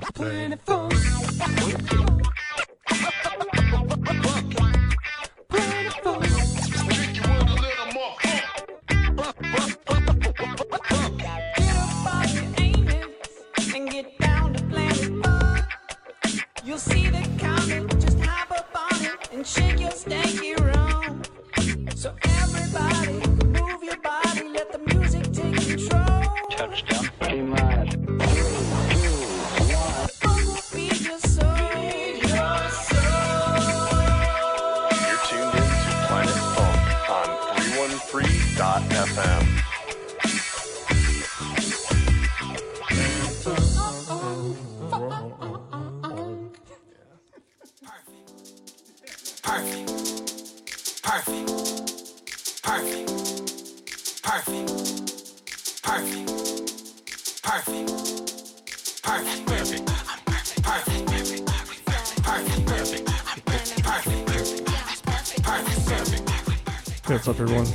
Plentiful.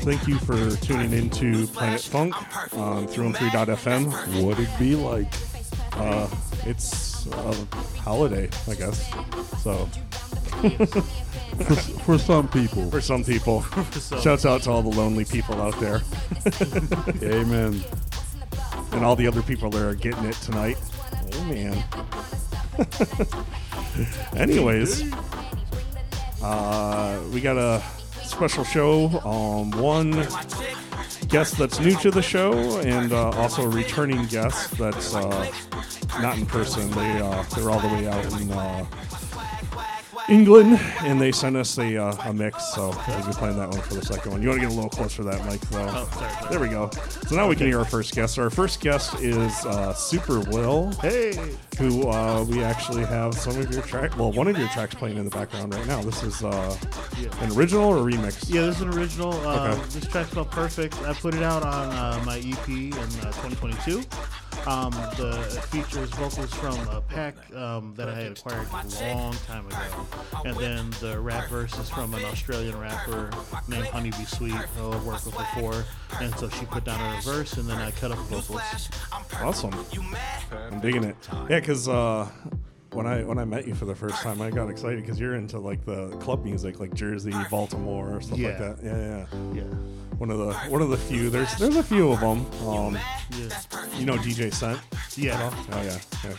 Thank you for tuning in to Planet Funk on 313.fm. What it be like? Uh, it's a holiday, I guess. So, For, for some people. for some people, shouts out to all the lonely people out there Amen. and all the other people that are getting it tonight. Oh, man. Anyways, uh, we got a special show. Um, one guest that's new to the show, and uh, also a returning guest that's uh, not in person. They uh, they're all the way out in uh, England, and they sent us a, uh, a mix. So we'll be playing that one for the second one. You want to get a little closer to that mic, though. Oh, sorry, sorry. There we go. So now we can hear our first guest. Our first guest is uh, Super Will, Hey, who uh, we actually have some of your track, well, one of your tracks playing in the background right now. This is uh, an original or remix? yeah, this is an original. Uh, Okay. This track's called Perfect. I put it out on uh, my EP in uh, 2022. Um, the features vocals from a pack um, that I had acquired a long time ago, and then the rap verse is from an Australian rapper named Honeybee Sweet, who I've worked with before. And so she put down her verse, and then I cut up vocals. Awesome. I'm digging it. Yeah, because uh, when I when I met you for the first time, I got excited because you're into like the club music, like Jersey, Baltimore, stuff like that. Yeah, yeah. Yeah, One of the one of the few. There's there's a few of them. Um, yeah, you know DJ Scent. yeah. Oh yeah, yeah.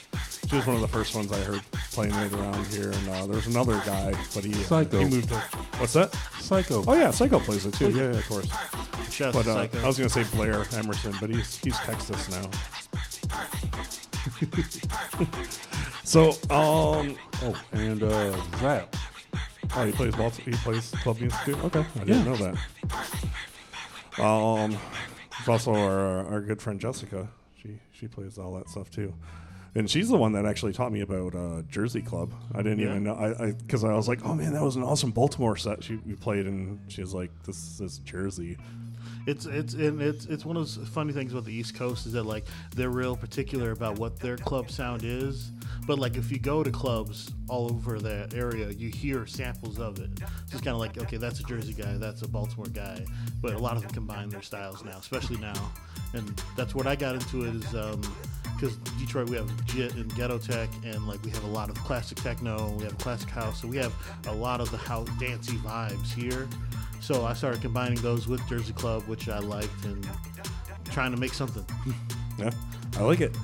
She was one of the first ones I heard playing right around here, and uh, there's another guy, but he Psycho. he moved. To, what's that? Psycho. Oh yeah, Psycho plays it too. Yeah, yeah, of course. Shout out But uh, I was gonna say Blair Emerson, but he's he's Texas now. so um Oh, and uh, Zap. oh he plays Balti- he plays club music too. Okay, I didn't know that. Um, also our our good friend Jessica. She she plays all that stuff too. And she's the one that actually taught me about uh, Jersey Club. I didn't Yeah. even know I because I, was like, oh man, that was an awesome Baltimore set she we played, and she was like, this is Jersey. It's it's and it's it's one of those funny things about the East Coast is that like they're real particular about what their club sound is. But like if you go to clubs all over that area, you hear samples of it. So it's kind of like okay, that's a Jersey guy, that's a Baltimore guy. But a lot of them combine their styles now, especially now. And that's what I got into it is um, because Detroit we have JIT and Ghetto Tech, and like we have a lot of classic techno, we have classic house, so we have a lot of the house dancey vibes here. So I started combining those with Jersey Club, which I liked, and trying to make something. Yeah, I like it.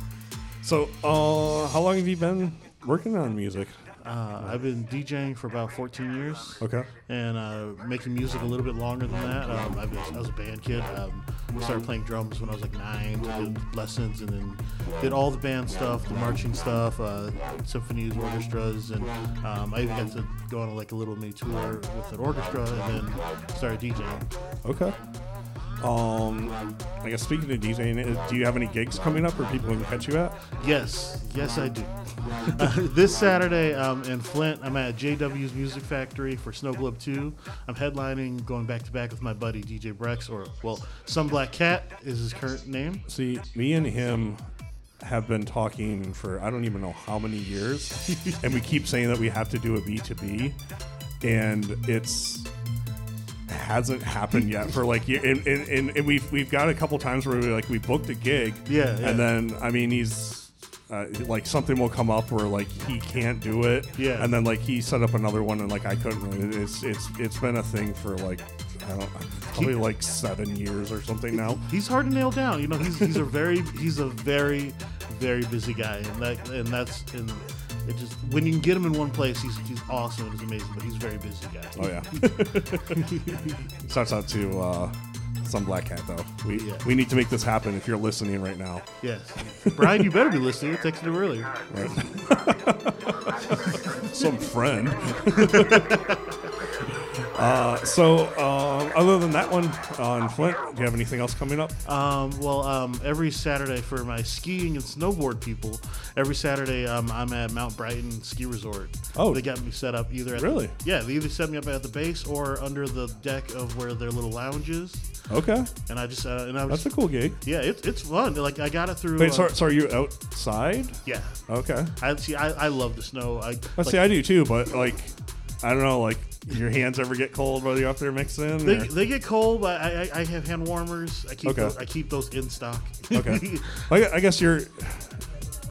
So, uh, how long have you been working on music? Uh, I've been DJing for about 14 years. Okay. And uh, making music a little bit longer than that. Um, I, was, I was a band kid. Um, started playing drums when I was like nine, did lessons, and then did all the band stuff, the marching stuff, uh, symphonies, orchestras, and um, I even got to go on like a little mini tour with an orchestra, and then started DJing. Okay. Um, I guess speaking of DJing, do you have any gigs coming up where people can catch you at? Yes, yes, I do. Uh, this Saturday um, in Flint, I'm at JW's Music Factory for Snow Globe 2. I'm headlining, going back to back with my buddy DJ Brex, or, well, Some Black Cat is his current name. See, me and him have been talking for I don't even know how many years, and we keep saying that we have to do a B2B, and it's hasn't happened yet for like year- and, and, and, and we've we've got a couple times where we like we booked a gig Yeah, yeah. and then I mean he's uh, like something will come up where like he can't do it. Yeah. And then like he set up another one and like I couldn't. It's it's it's been a thing for like I don't probably like seven years or something now. He's hard to nail down. You know, he's he's a very he's a very very busy guy, and that and that's and it just when you can get him in one place, he's he's awesome and he's amazing. But he's a very busy guy. Oh yeah. Shouts out to uh, some black hat though. We Yeah. we need to make this happen. If you're listening right now, Yes, Brian, you better be listening. I texted him earlier. some friend. uh, so um, other than that one on Flint, do you have anything else coming up? Um, well, um, every Saturday for my skiing and snowboard people, every Saturday um, I'm at Mount Brighton Ski Resort. Oh. they got me set up either at Really? The, yeah, they either set me up at the base or under the deck of where their little lounge is, Okay, and I just uh, and I was, that's a cool gig. yeah, it's it's fun. Like I got it through. Wait, uh, so, so are you outside? yeah, Okay. I see. I, I love the snow. I like, see, I do too, but like, I don't know, like your hands ever get cold while you're up there mixing? They, they get cold, but I, I, I have hand warmers. I keep Okay. those, I keep those in stock. Okay. I I guess you're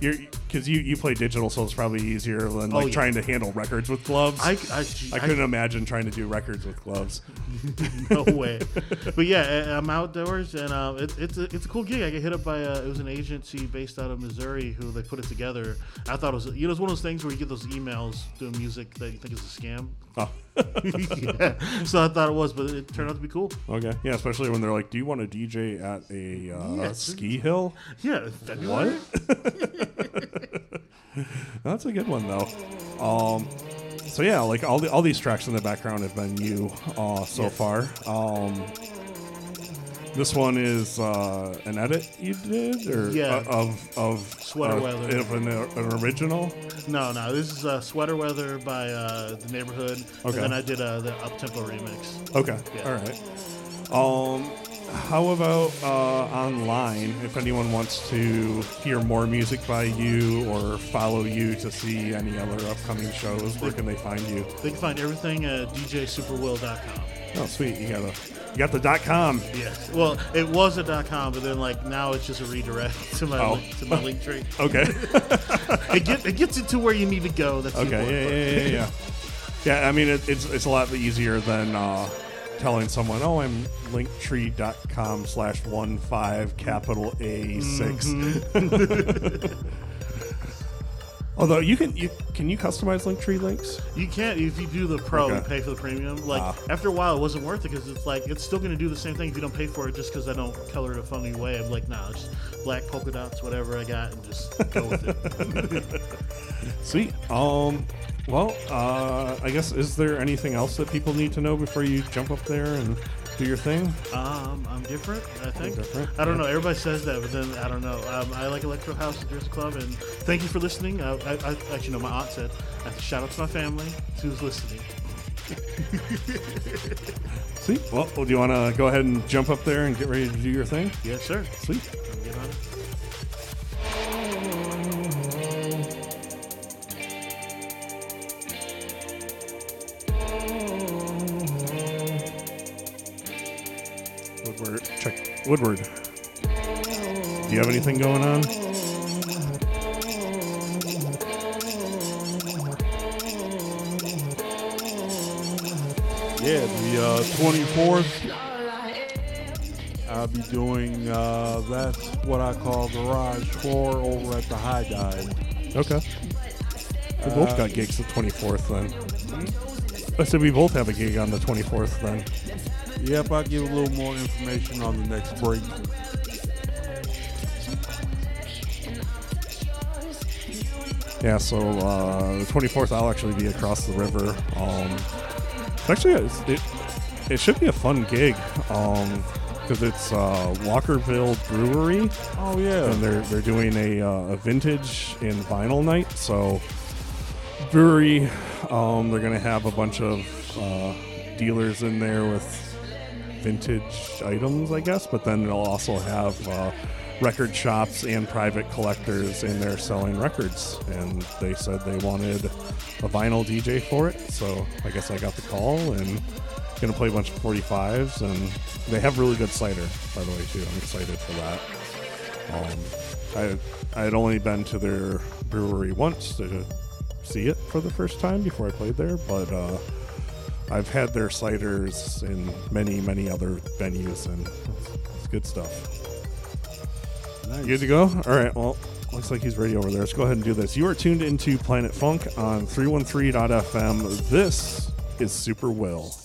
you're because you you play digital, so it's probably easier than like Oh, yeah. trying to handle records with gloves. I, I, I couldn't imagine trying to do records with gloves. no way. But yeah, I- I'm outdoors, and uh, it, it's a, it's a cool gig. I get hit up by a, it was an agency based out of Missouri who they put it together. I thought it was you know it's one of those things where you get those emails doing music that you think is a scam. Oh, yeah. So I thought it was, but it turned out to be cool. okay. Yeah, especially when they're like, "Do you want to DJ at a uh, Yes. ski hill?" Yeah. February. That's a good one though. Um, so yeah, like all the all these tracks in the background have been you uh, so Yeah. far. Um, this one is uh, an edit you did, or Yeah. uh, of of Sweater uh, Weather. of an, an original. No, no. This is uh, Sweater Weather by uh, the Neighbourhood, Okay. and then I did uh, the Up Tempo remix. Okay, Yeah. all right. Um, how about uh, online? If anyone wants to hear more music by you or follow you to see any other upcoming shows, where can they find you? They can find everything at djsuperwill.com. Oh, sweet! You got a you got the dot com. Yes. Well, it was a dot .com, but then like now it's just a redirect to my Oh. link, to my link tree. Okay. It get it gets it to where you need to go. That's okay. important Yeah, yeah, yeah, yeah. Yeah, I mean it, it's it's a lot easier than uh, telling someone, "Oh, I'm linktree.com slash one five capital A 6 Mm-hmm. Although you can you can you customize Linktree links? You can't if you do the pro Okay. and pay for the premium. Like Ah. after a while, it wasn't worth it because it's like it's still going to do the same thing if you don't pay for it. Just because I don't color it a funny way, I'm like, nah, just black polka dots, whatever I got, and just go with it. Sweet. Um. Well, uh, I guess is there anything else that people need to know before you jump up there and do your thing? Um, I'm different. I think. different, I don't know. Everybody says that, but then I don't know. Um, I like Electro House and Club, and thank you for listening. I, I, I actually know my aunt said. I have to shout out to my family who's listening. Sweet. Well, well, do you want to go ahead and jump up there and get ready to do your thing? Yes, sir. Sweet. Get on it. Woodward. Check Woodward. Do you have anything going on? Yeah, the uh, 24th, I'll be doing, uh, that's what I call Garage tour over at the High Dive. Okay. We both got gigs the 24th then. I said we both have a gig on the 24th then. Yep, I'll give a little more information on the next break. Yeah, so uh, the 24th I'll actually be across the river. Um, actually, it's, it, it should be a fun gig because it's uh, Walkerville Brewery. Oh, yeah. and they're they're doing a, uh, a vintage and vinyl night. So brewery, um, they're gonna have a bunch of uh, dealers in there with vintage items, I guess, but then it'll also have uh, record shops and private collectors in there selling records. And they said they wanted a vinyl DJ for it, so I guess I got the call and gonna play a bunch of 45s. And they have really good cider, by the way, too. I'm excited for that. Um, I I had only been to their brewery once to see it for the first time before I played there, but uh, I've had their ciders in many, many other venues, and it's, good stuff. Nice. Good to go? All right. Well, looks like he's ready over there. Let's go ahead and do this. You are tuned into Planet Funk on 313.fm. This is Super Will.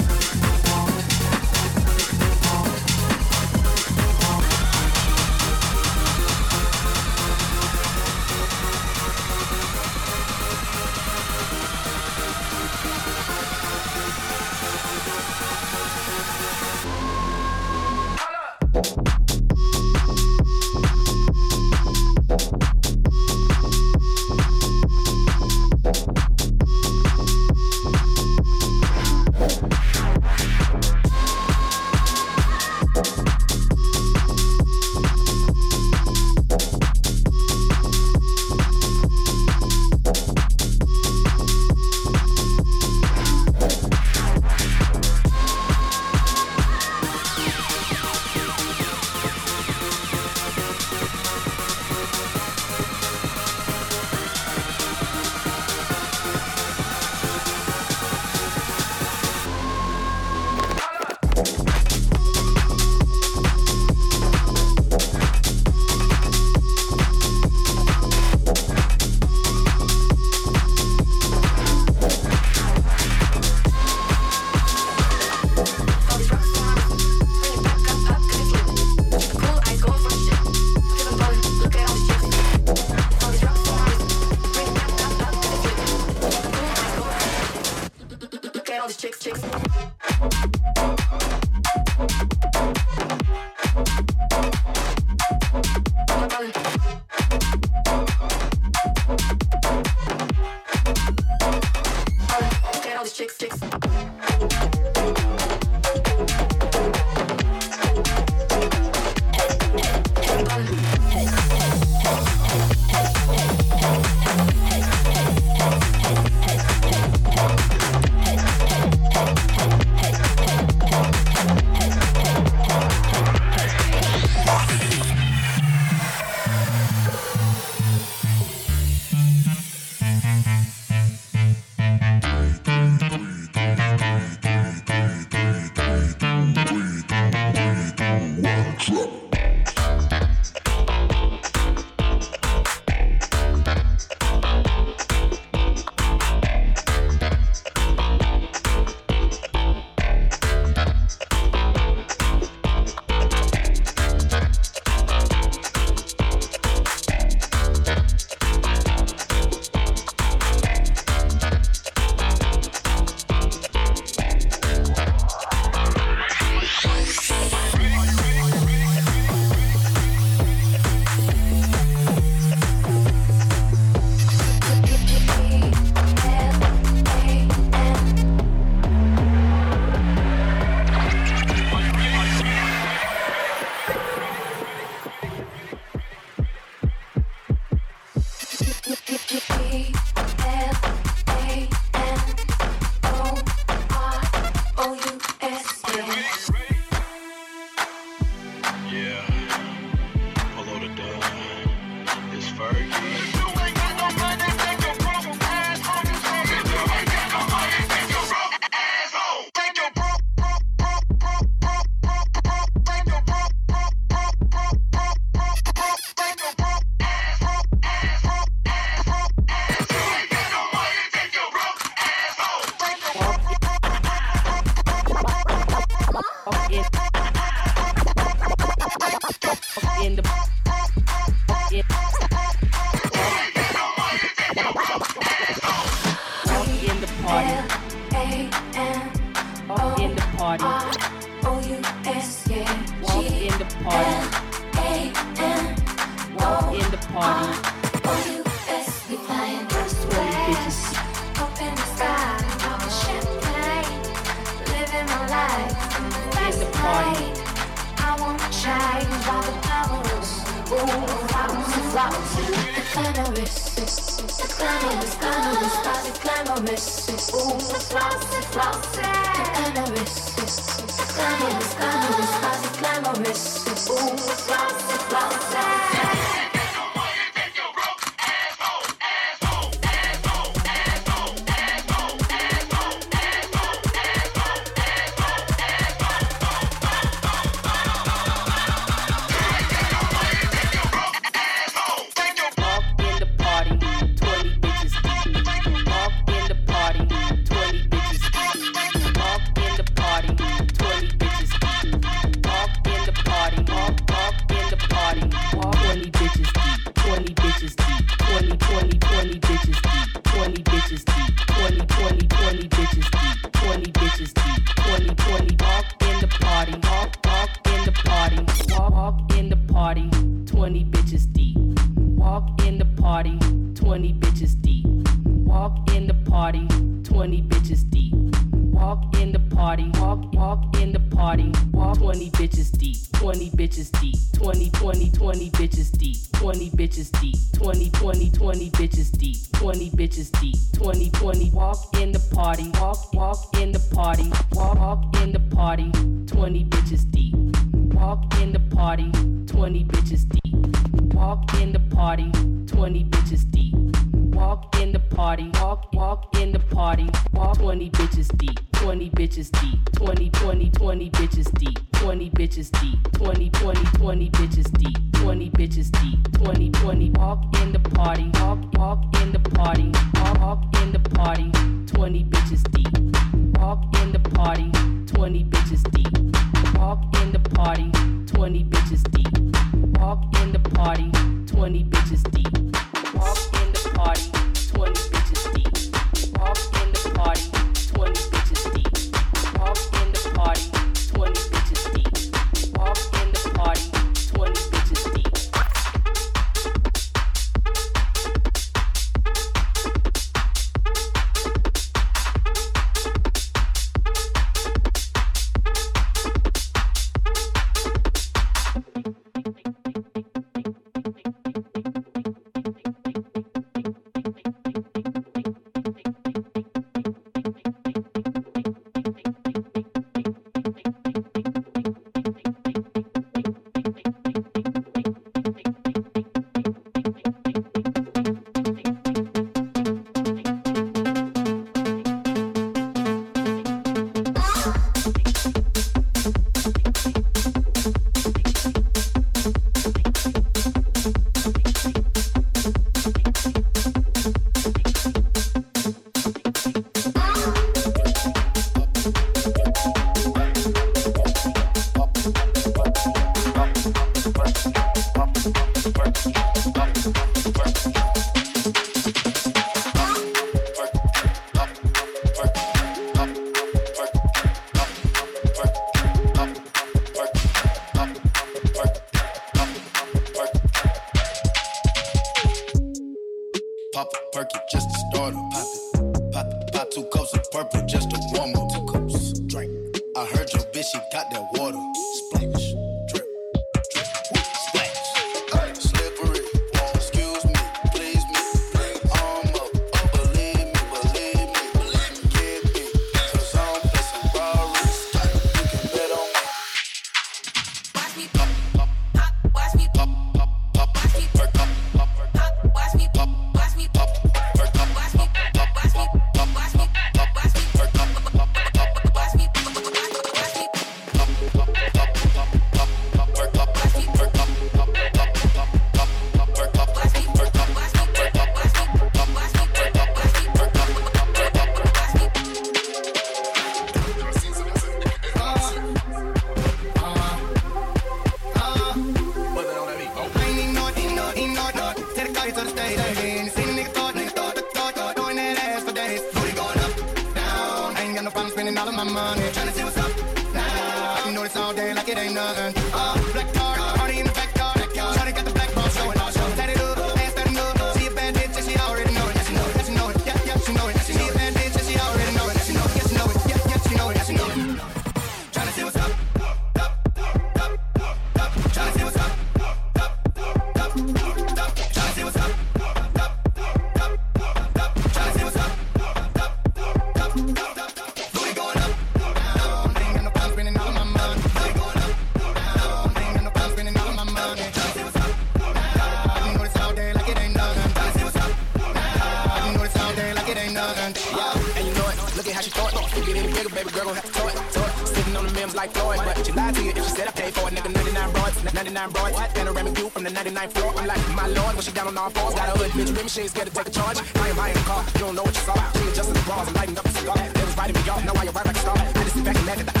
99th floor. I'm like, my lord, when she down on all fours. Got a hood, bitch, with me, she ain't scared to take a charge. I am buying a car, you don't know what you saw. She adjusted the bras, I'm lighting up a cigar. They was biting me off, now I arrive like a star. I just sit back and laugh at the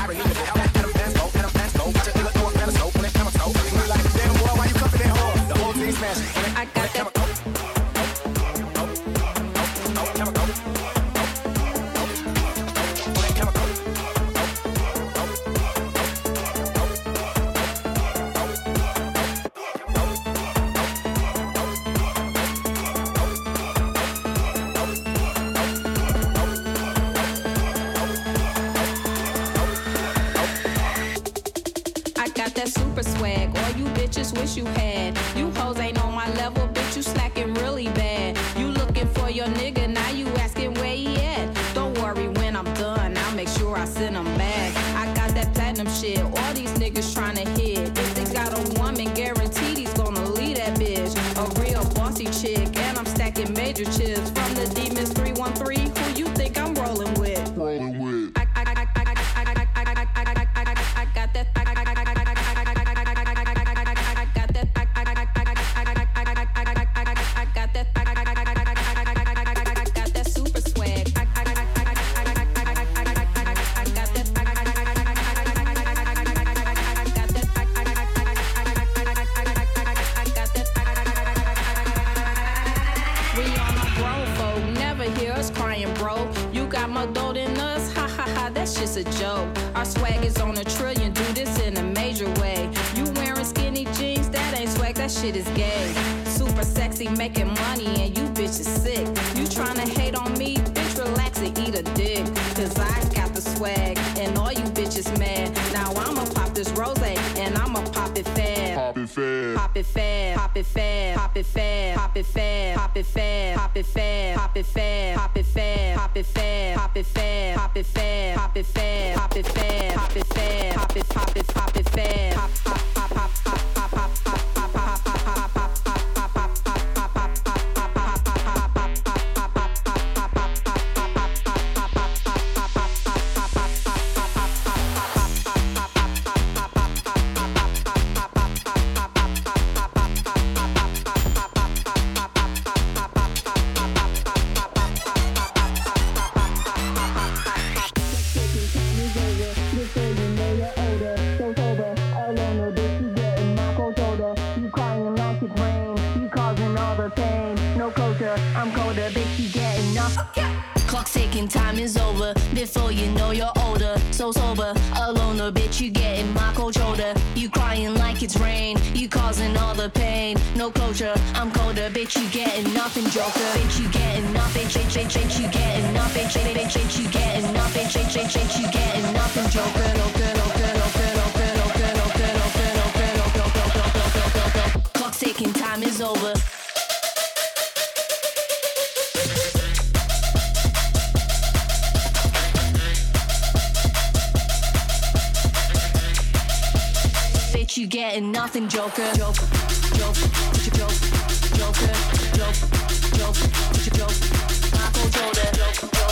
you getting nothing, Joker. Joker. Joker. put your Joker. Joker, Joker, put your Joker. Michael Jordan, Joker. Joker.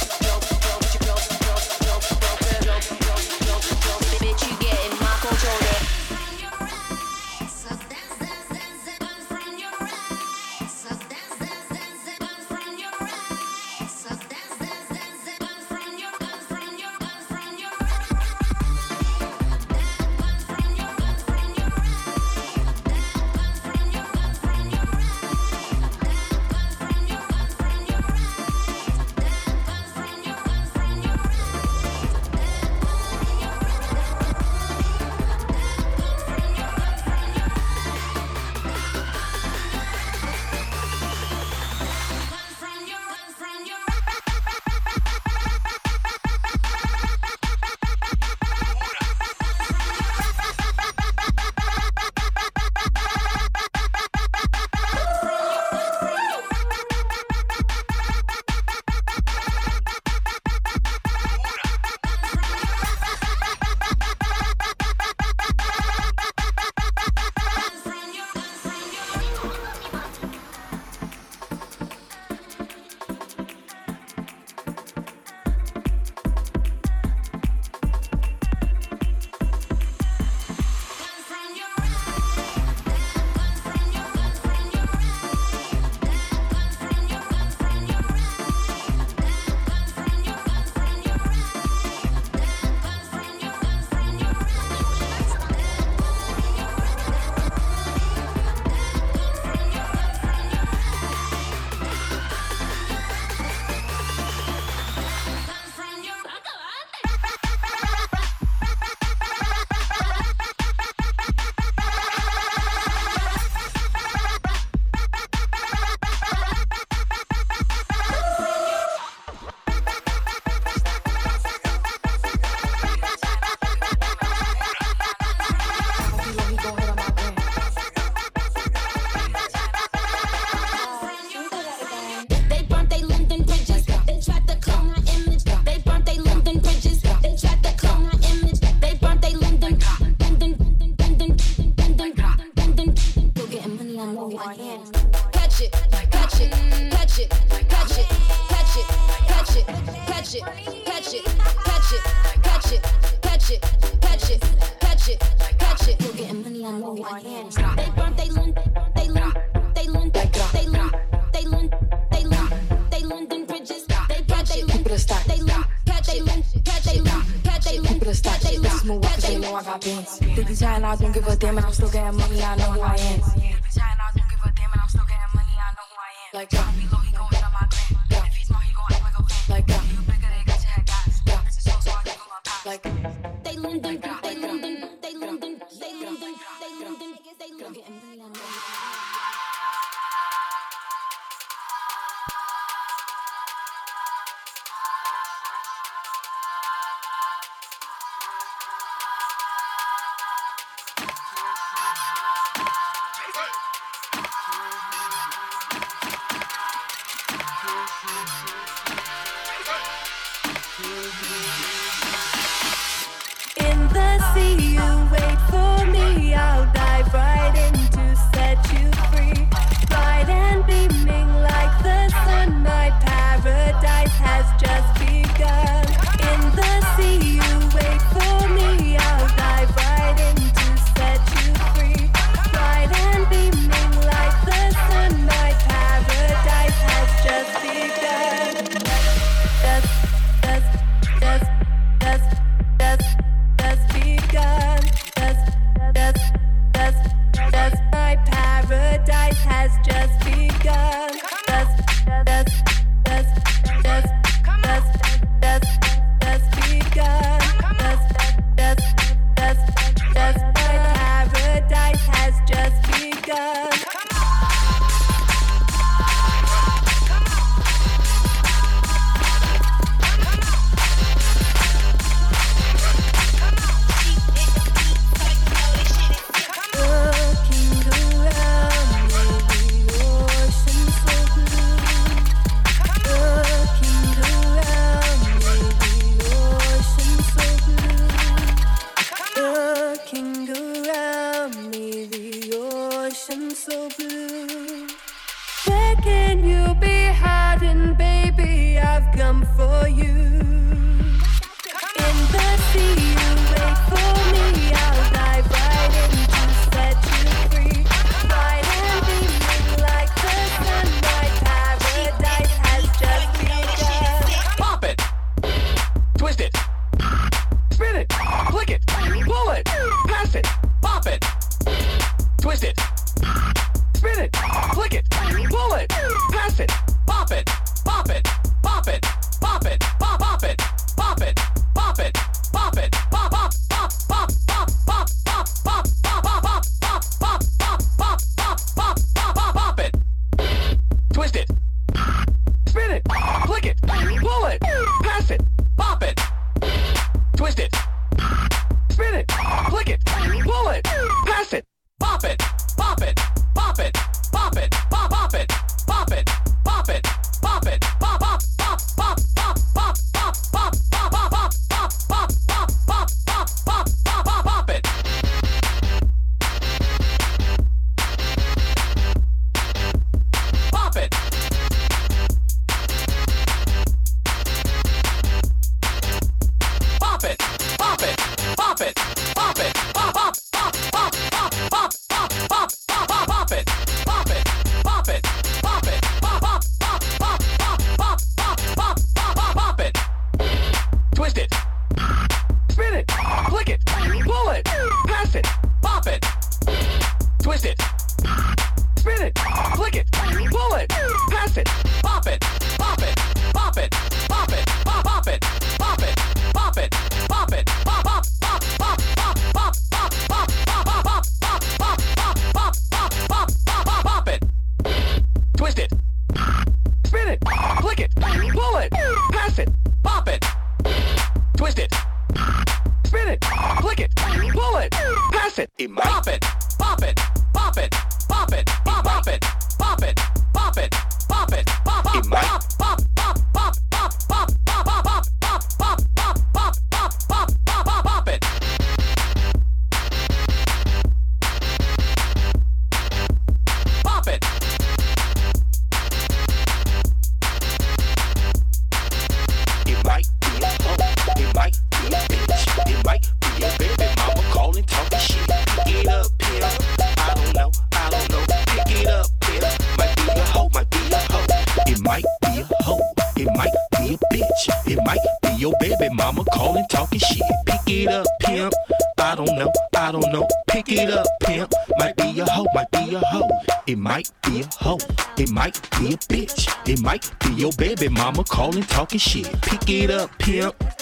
Calling, talking shit. Pick it up, pimp.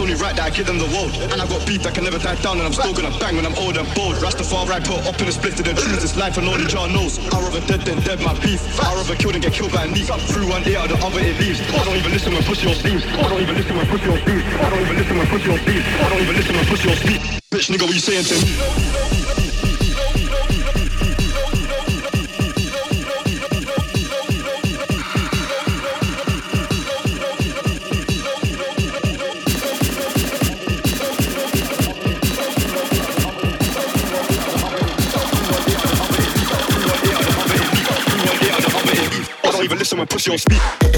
it's only right that I give them the world. And I got beef that can never die down, and I'm still gonna bang when I'm old and bold. Rastafari put up in a split to the truth, it's life and only John knows. I'd rather dead than dead, my beef. I'd rather kill than get killed by a knee. Through one ear, the other it leaves. I don't even listen when pussy or sleeves. I don't even listen when pussy or sleeves. I don't even listen when pussy or sleeves. I don't even listen when pussy or sleeves. Bitch nigga, what you saying to me? sur le speed.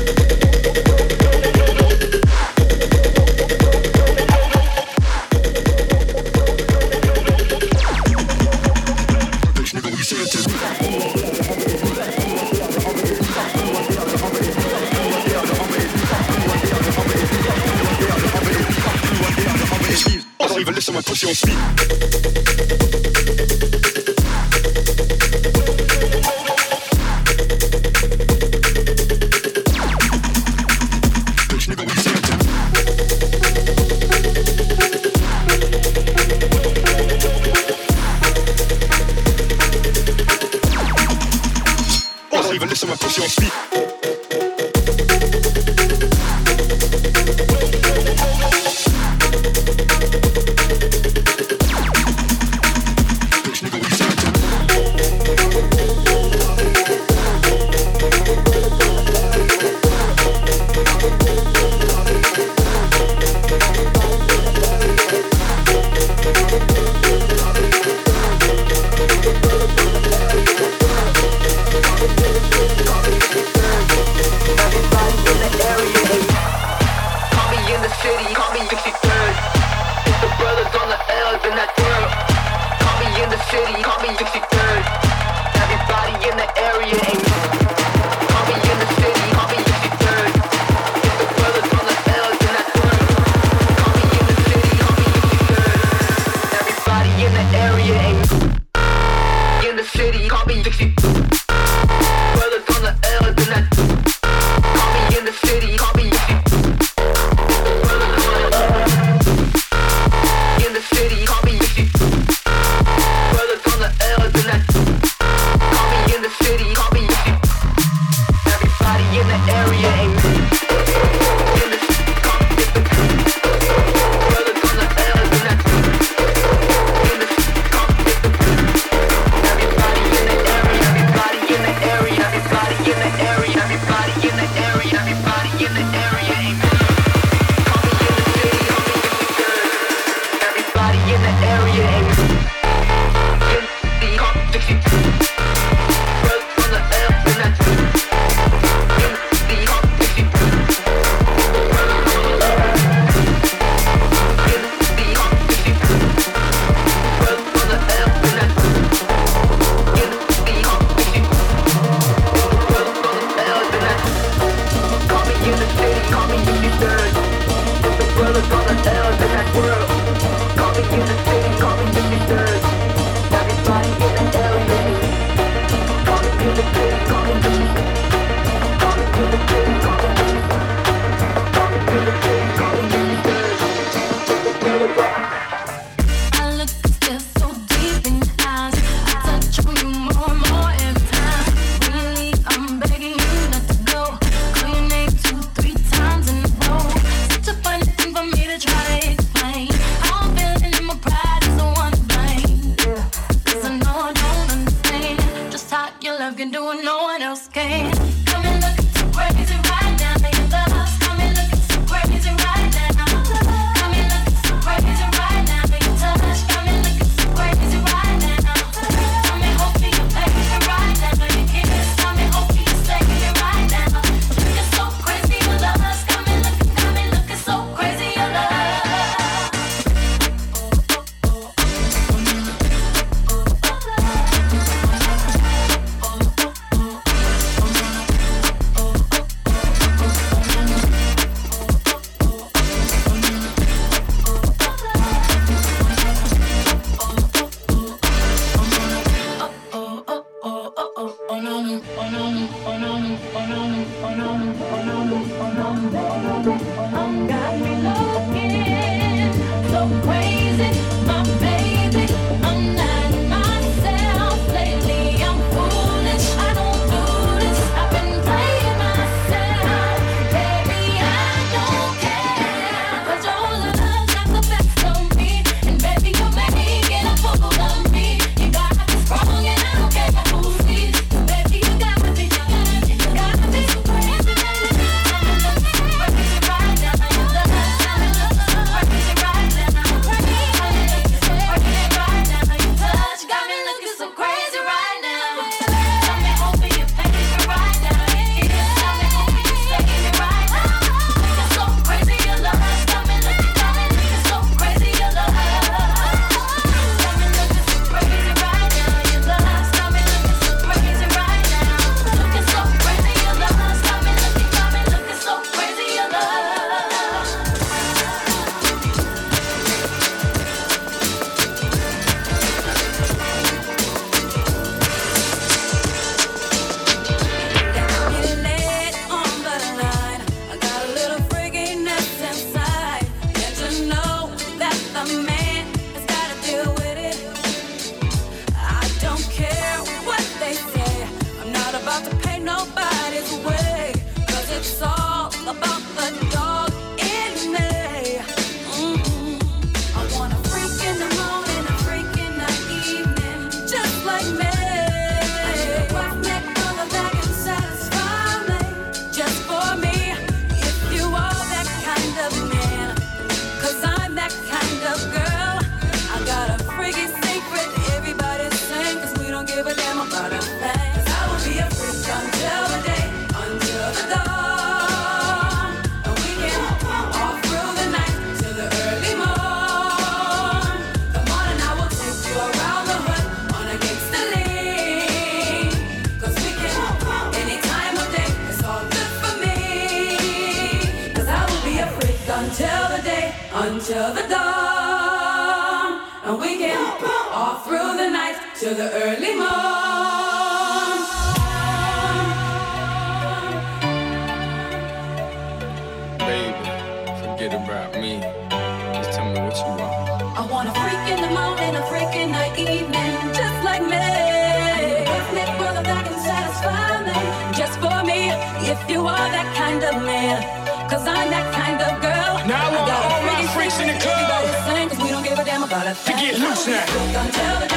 of man. Cause I'm that kind of girl. Now I want all my freaks in the club. Everybody sing, cause we don't give a damn about a thing. To get loose now.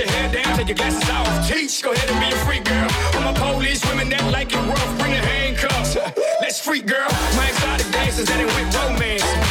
your hair down, take your glasses off. Teach, go ahead and be a freak girl. I'm a police women that like it rough. Bring the handcuffs. Let's freak girl. My exotic dances that ain't with romance.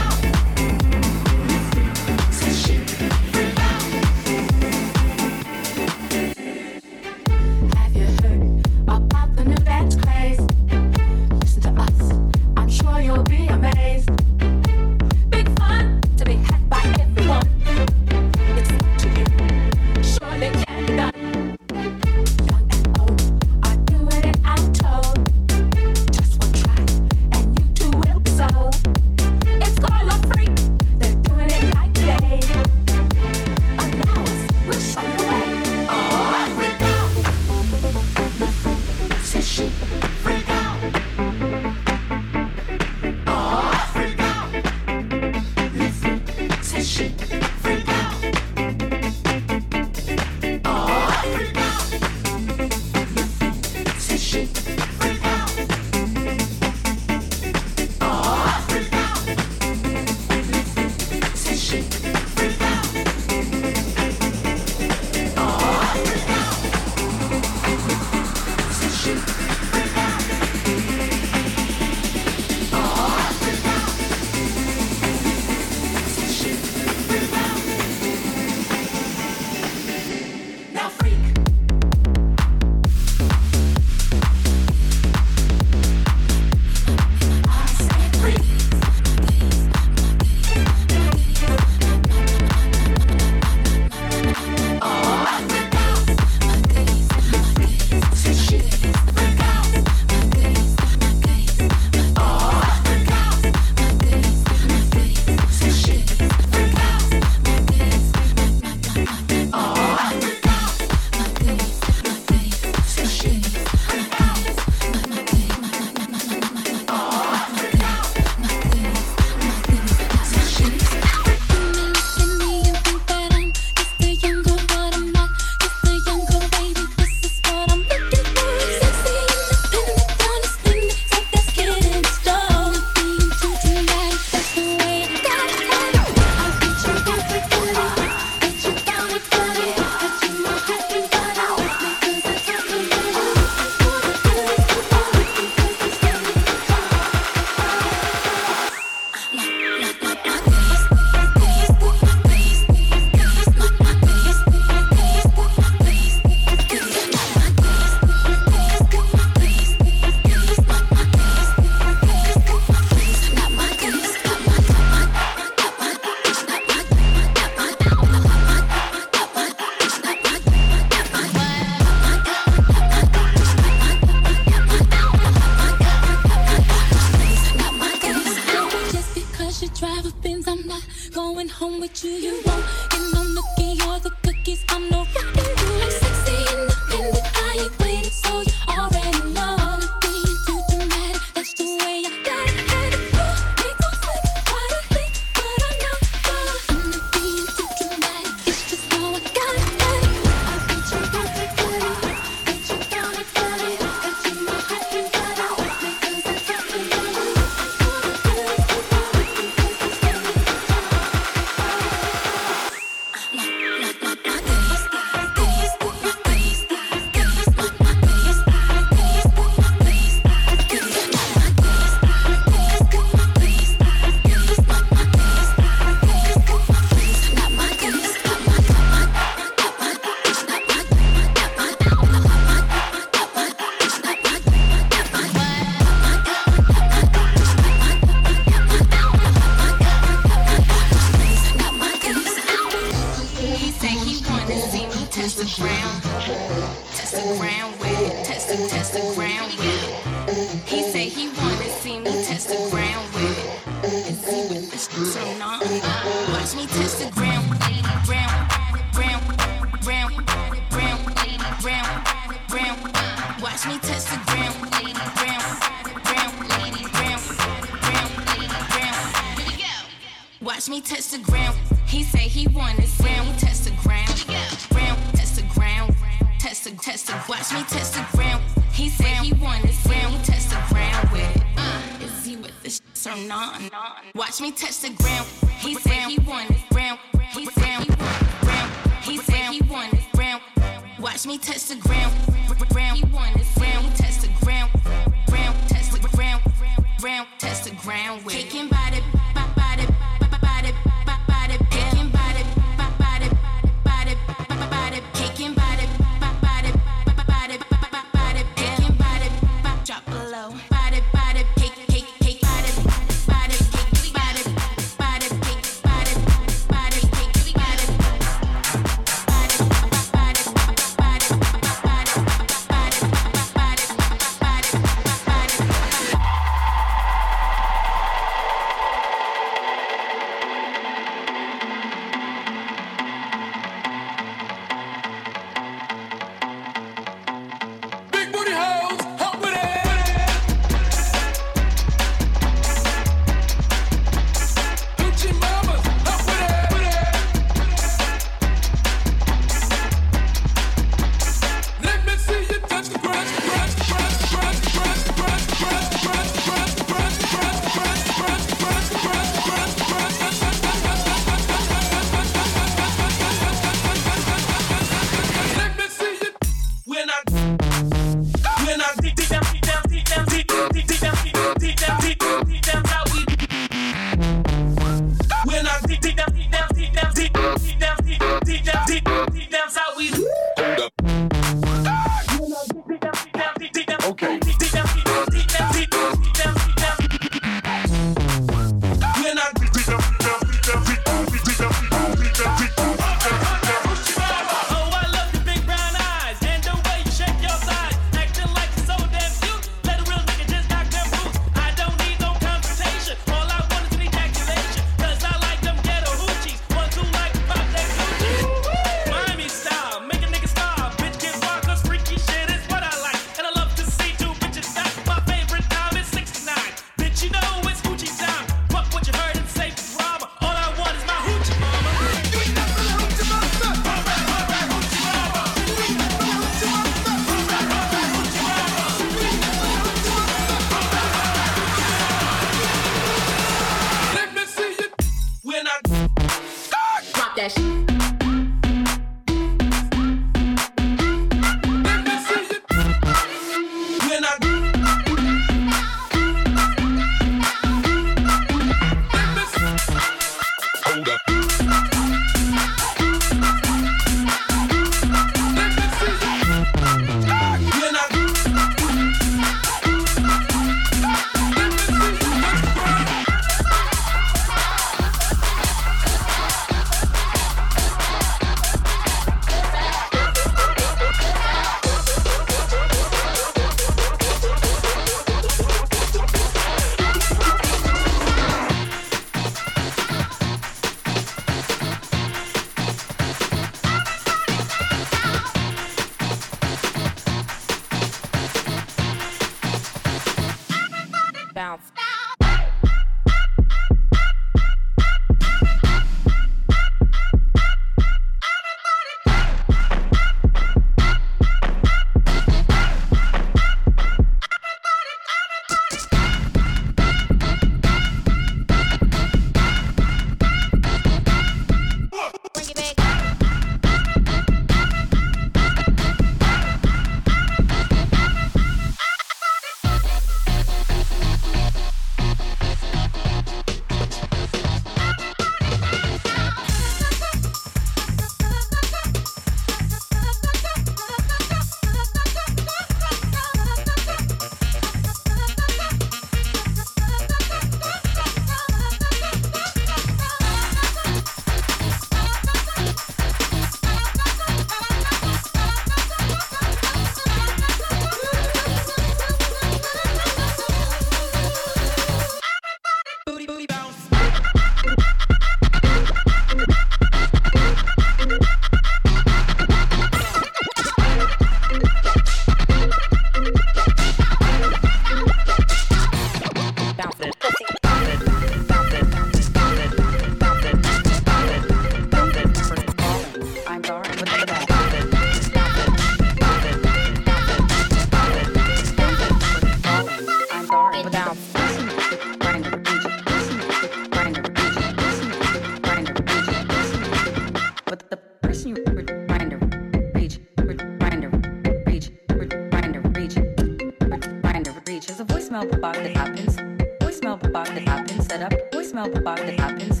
voicemail box that happens. Voicemail box that happens. Set up voicemail box that happens.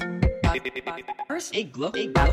First, a glove, a glove.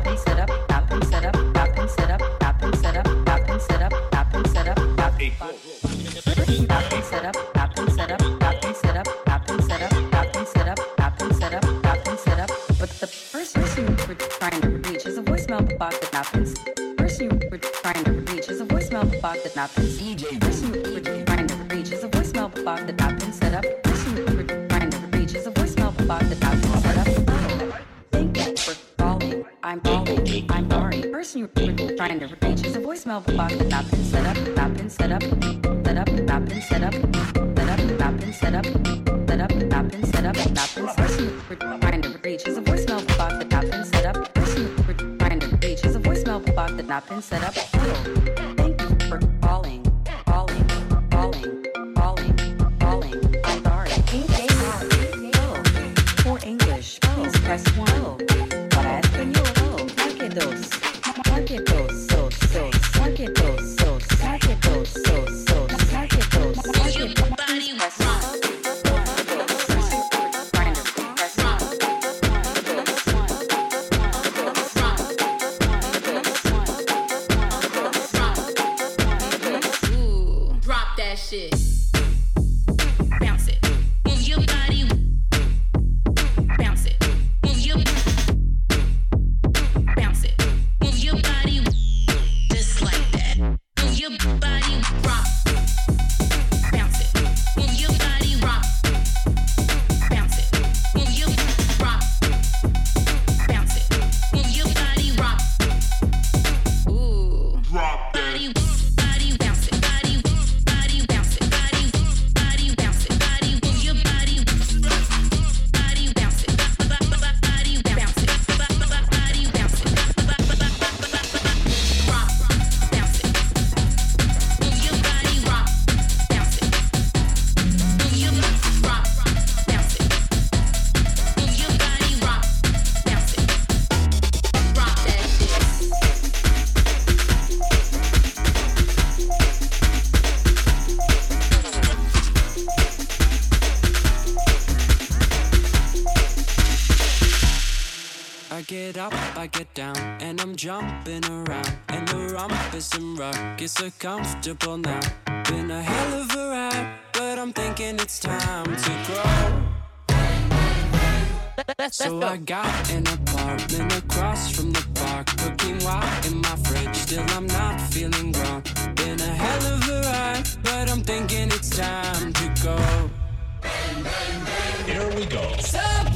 jumping around, and the rumpus and rock It's so comfortable now. Been a hell of a ride, but I'm thinking it's time to grow. So I got an apartment across from the park, cooking wild in my fridge. Still, I'm not feeling wrong. Been a hell of a ride, but I'm thinking it's time to go. Here we go. Stop.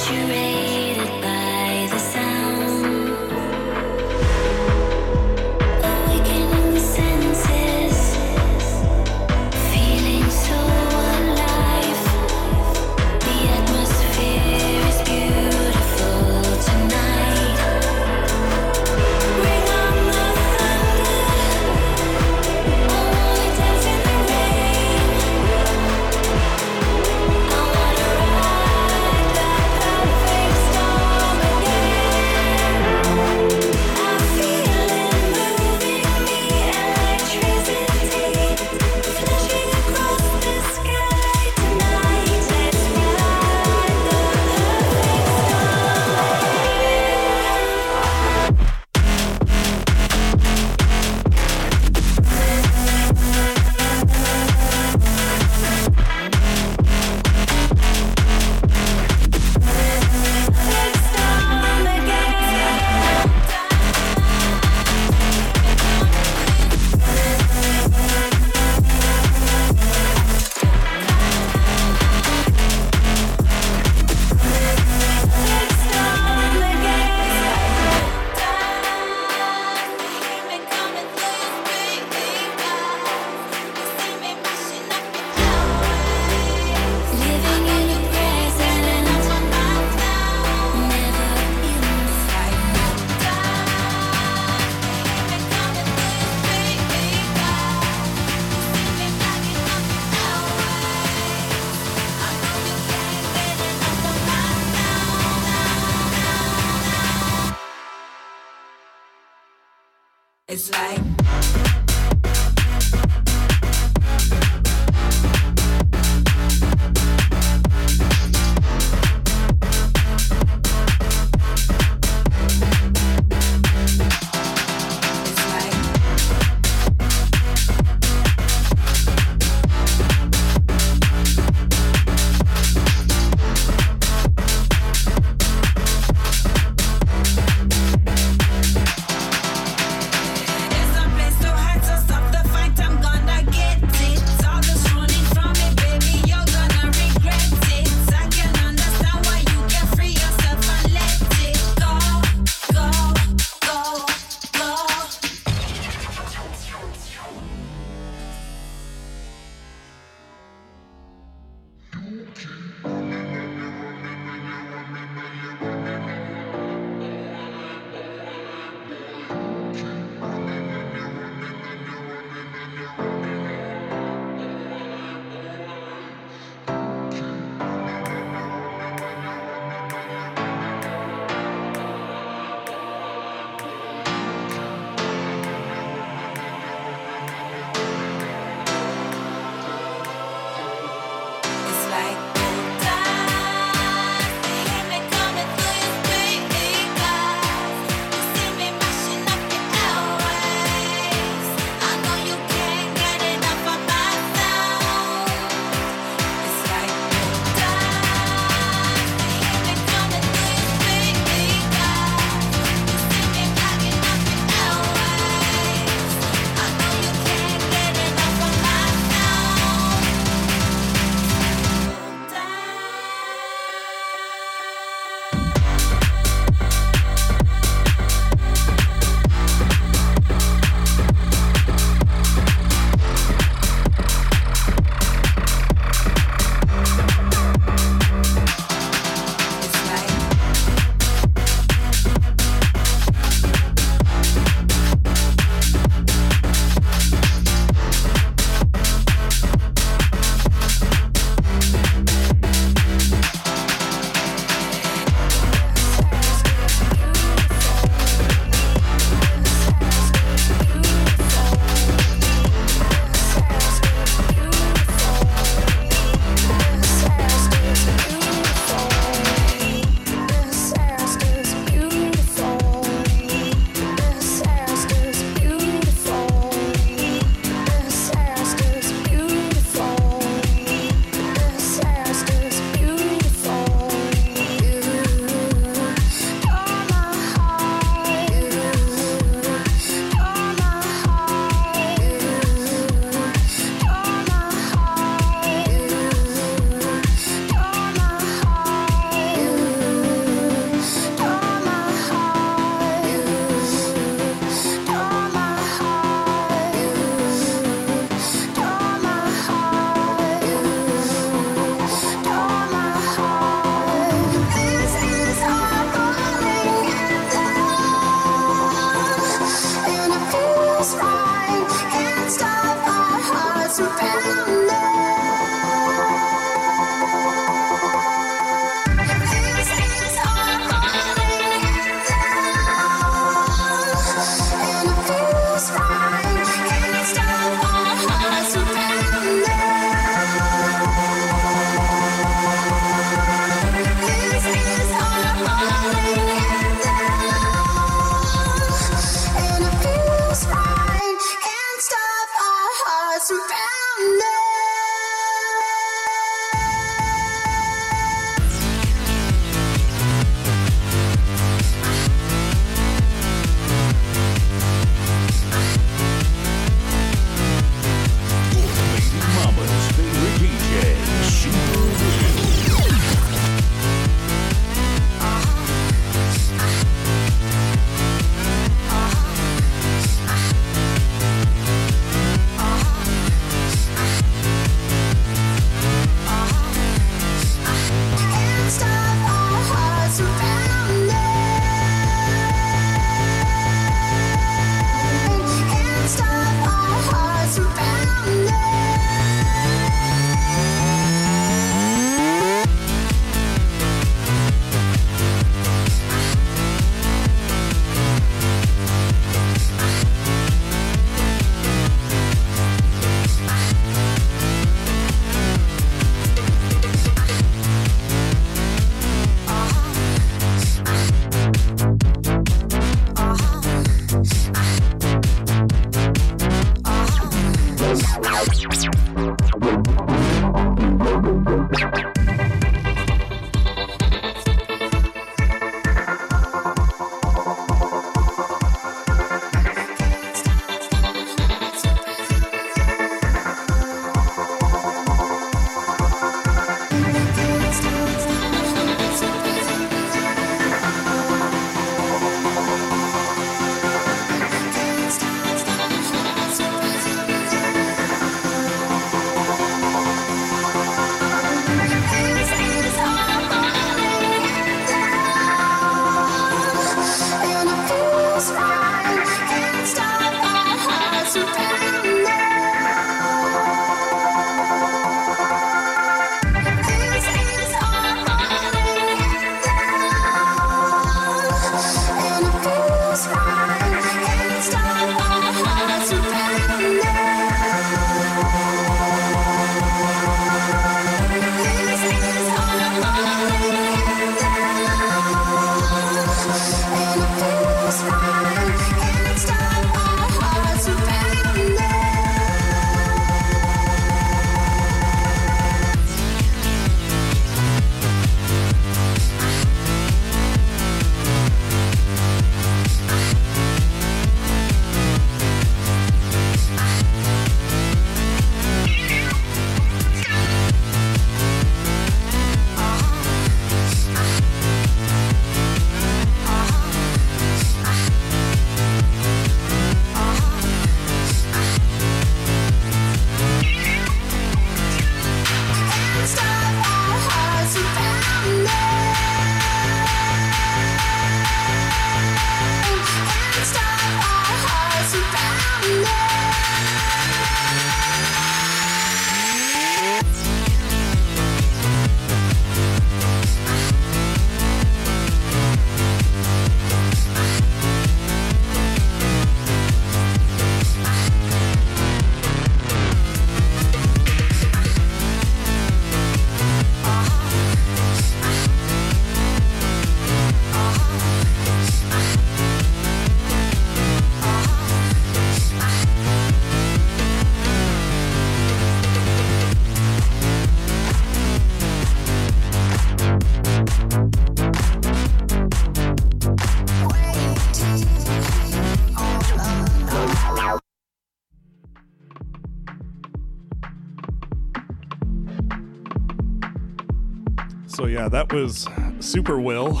So yeah, that was Super Will,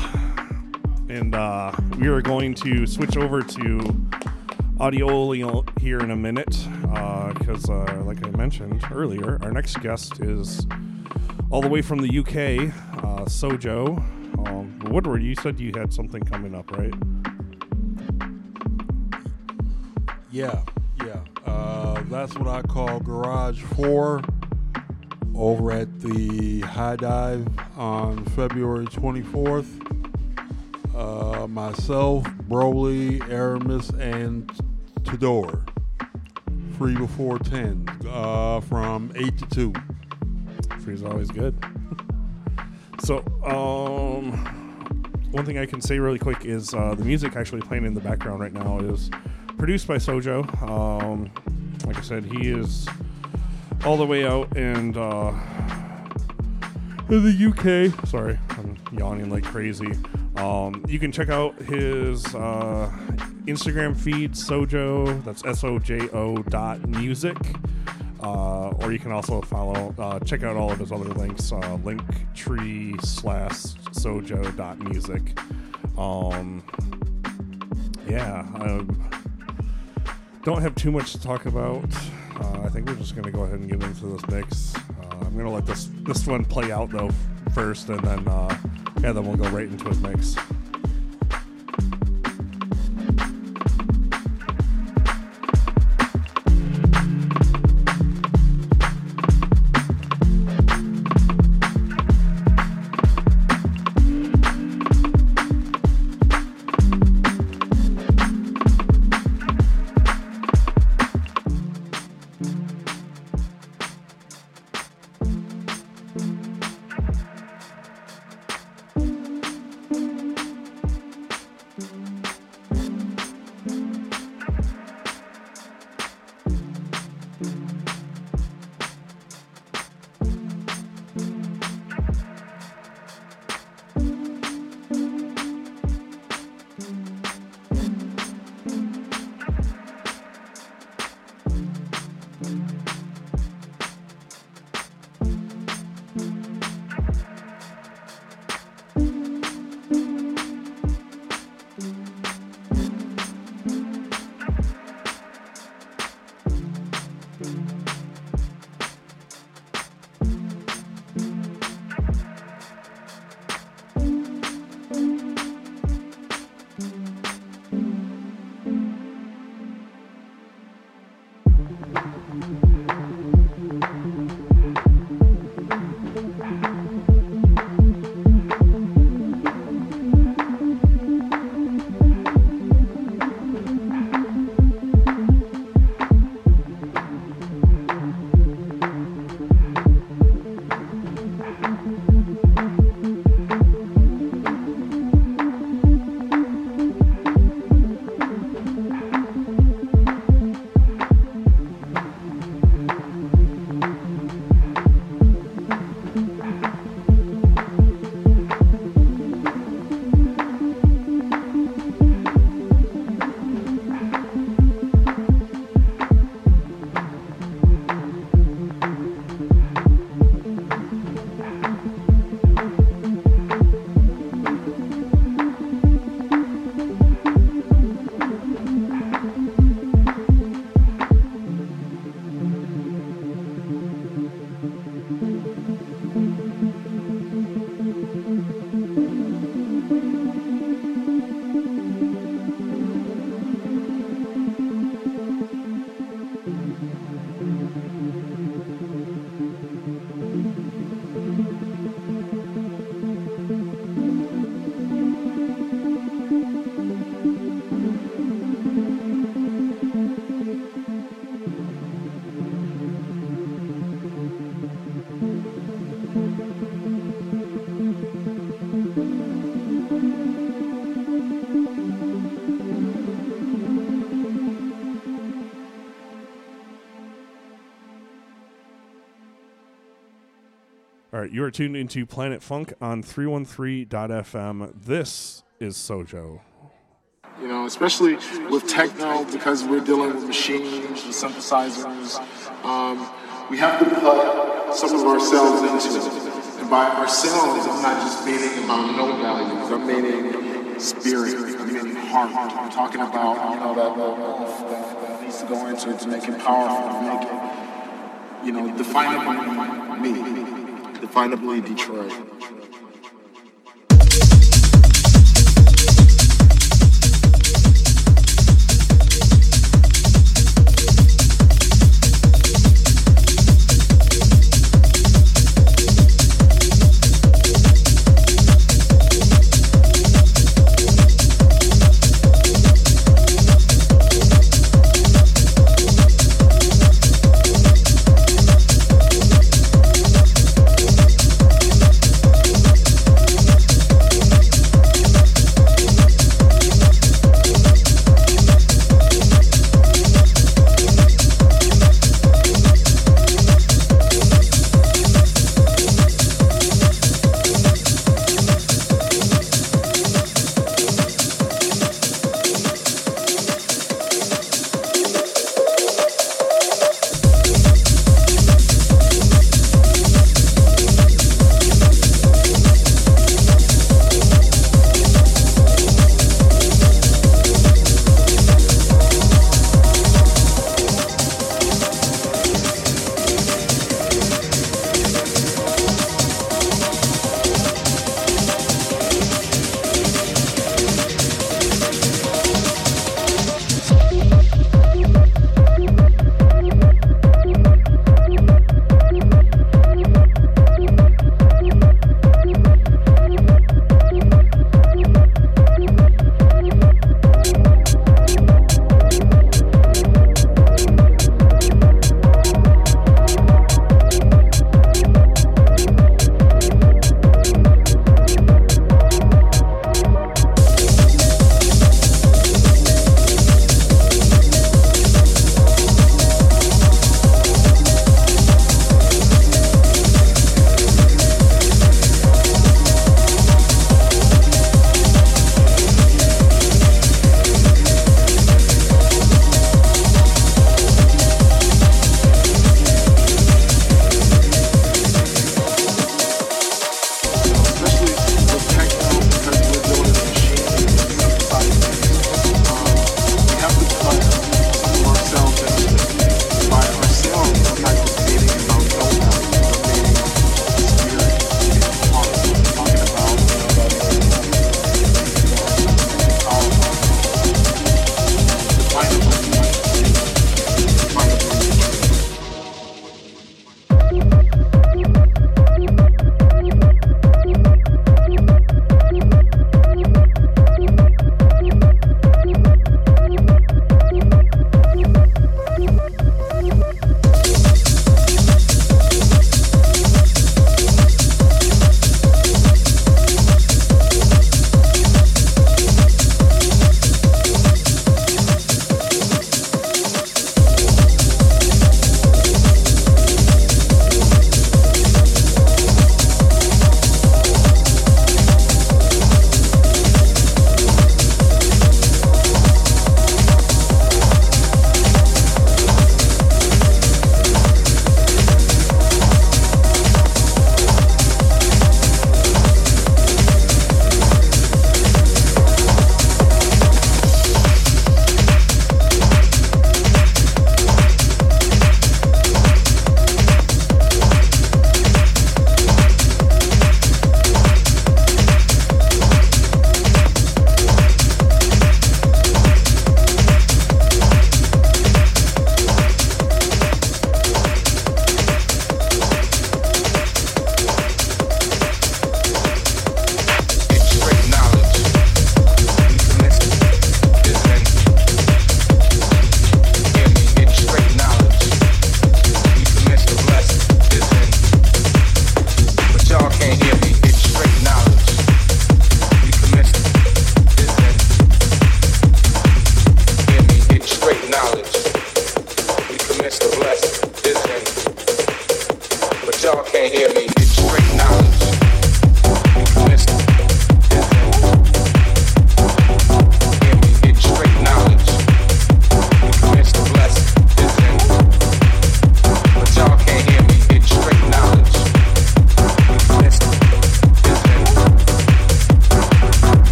and uh, we are going to switch over to audio here in a minute because, uh, like I mentioned earlier, our next guest is all the way from the UK, uh, Sojo. Um, Woodward, you said you had something coming up, right? Yeah, yeah. Uh, that's what I call Garage 4 over at the High Dive on February 24th. Uh, myself, Broly, Aramis, and Tador. Free before 10 uh, from 8 to 2. Free is always good. so, um, one thing I can say really quick is uh, the music actually playing in the background right now is produced by Sojo. Um, like I said, he is all the way out and uh, in the UK. Sorry, I'm yawning like crazy. Um, you can check out his uh, Instagram feed, Sojo. That's S O J O dot music. Uh, or you can also follow, uh, check out all of his other links, uh, linktree slash sojo dot music. Um, yeah, I don't have too much to talk about. Uh, I think we're just gonna go ahead and get into this mix. Uh, I'm gonna let this this one play out though first, and then uh, yeah, then we'll go right into his mix. You are tuned into Planet Funk on 313.fm. This is Sojo. You know, especially with techno, because we're dealing with machines, with synthesizers, um, we have to put some of ourselves into it. And by ourselves, I'm not just meaning about no values. I'm meaning spirit. I'm meaning heart. I'm talking about, you know, that, that, that, that needs to go into it to make it powerful, to make it, you know, definably me, definably Detroit.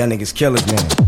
Y'all niggas killers, man.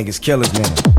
Niggas killers, man.